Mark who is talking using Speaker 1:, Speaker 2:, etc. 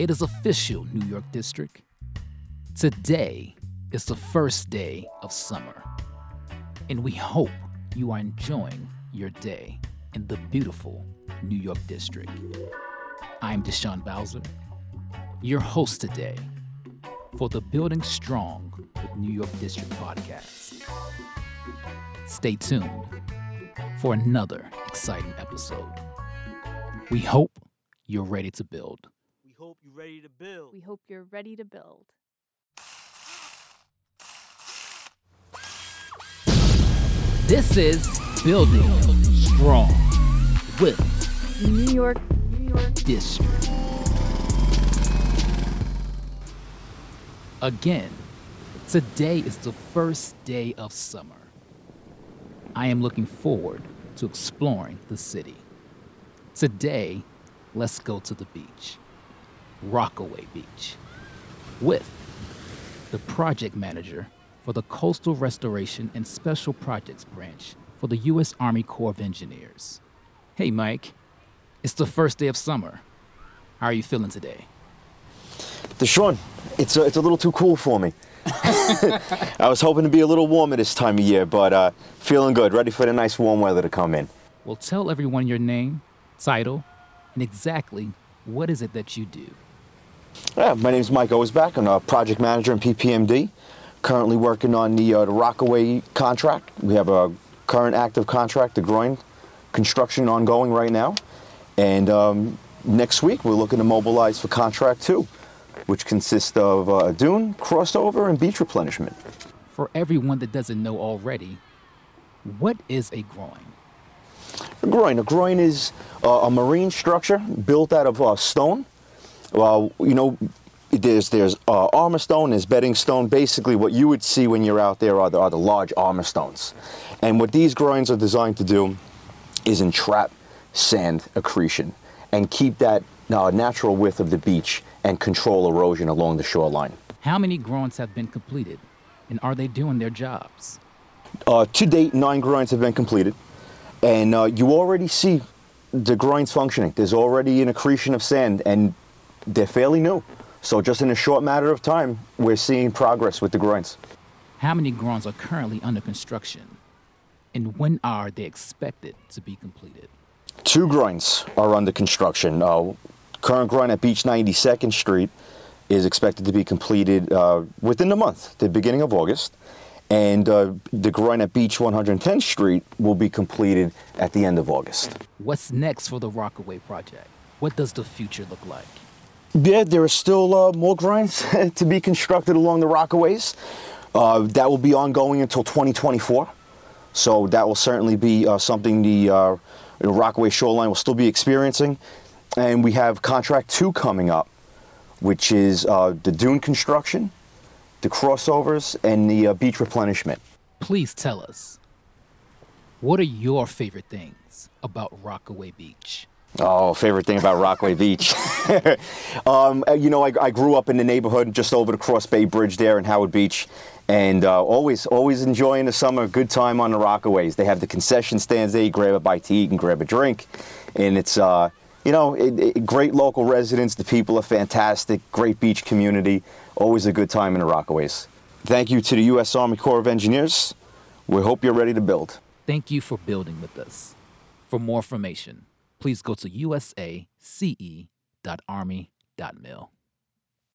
Speaker 1: It is official, New York District. Today is the first day of summer, and we hope you are enjoying your day in the beautiful New York District. I'm Deshaun Bowser, your host today for the Building Strong with New York District podcast. Stay tuned for another exciting episode. We hope you're ready to build.
Speaker 2: We hope you're ready to build.
Speaker 3: We hope you're ready to build.
Speaker 1: This is Building Strong with
Speaker 3: New York, New York.
Speaker 1: District. Again, today is the first day of summer. I am looking forward to exploring the city. Today, let's go to the beach, Rockaway Beach, with the project manager for the Coastal Restoration and Special Projects Branch for the U.S. Army Corps of Engineers. Hey, Mike, it's the first day of summer. How are you feeling today?
Speaker 4: Deshaun, it's a, it's a little too cool for me. I was hoping to be a little warmer this time of year, but uh, feeling good, ready for the nice warm weather to come in.
Speaker 1: Well, tell everyone your name, title, and exactly what is it that you do.
Speaker 4: Yeah, my name is Mike Osback. I'm a project manager in PPMD. Currently working on the, uh, the Rockaway contract. We have a current active contract, the groin construction ongoing right now. And um, next week we're looking to mobilize for contract two, which consists of uh, dune, crossover, and beach replenishment.
Speaker 1: For everyone that doesn't know already, what is a groin?
Speaker 4: A groin. A groin is uh, a marine structure built out of uh, stone. Well, you know, there's there's uh, armor stone, there's bedding stone. Basically, what you would see when you're out there are the, are the large armor stones. And what these groins are designed to do is entrap sand accretion and keep that uh, natural width of the beach and control erosion along the shoreline.
Speaker 1: How many groins have been completed? And are they doing their jobs?
Speaker 4: Uh, to date, nine groins have been completed, and uh, you already see the groins functioning. There's already an accretion of sand, and they're fairly new. So just in a short matter of time, we're seeing progress with the groins.
Speaker 1: How many groins are currently under construction? And when are they expected to be completed?
Speaker 4: Two groins are under construction. Uh, current groin at Beach 92nd Street is expected to be completed uh, within the month, the beginning of August. And uh, the groin at Beach 110th Street will be completed at the end of August.
Speaker 1: What's next for the Rockaway project? What does the future look like?
Speaker 4: Yeah, there are still uh, more grinds to be constructed along the Rockaways. Uh, that will be ongoing until 2024. So that will certainly be uh, something the uh, Rockaway shoreline will still be experiencing. And we have contract two coming up, which is uh, the dune construction, the crossovers, and the uh, beach replenishment.
Speaker 1: Please tell us, what are your favorite things about Rockaway Beach?
Speaker 4: Oh, favorite thing about Rockaway Beach. um, uh, you know, I, I, grew up in the neighborhood just over the Cross Bay Bridge there in Howard Beach, and uh, always, always enjoying the summer. Good time on the Rockaways. They have the concession stands there. You grab a bite to eat and grab a drink, and it's uh, you know, it, it, great local residents. The people are fantastic. Great beach community. Always a good time in the Rockaways. Thank you to the U.S. Army Corps of Engineers. We hope you're ready to build.
Speaker 1: Thank you for building with us. For more information please go to usace.army.mil.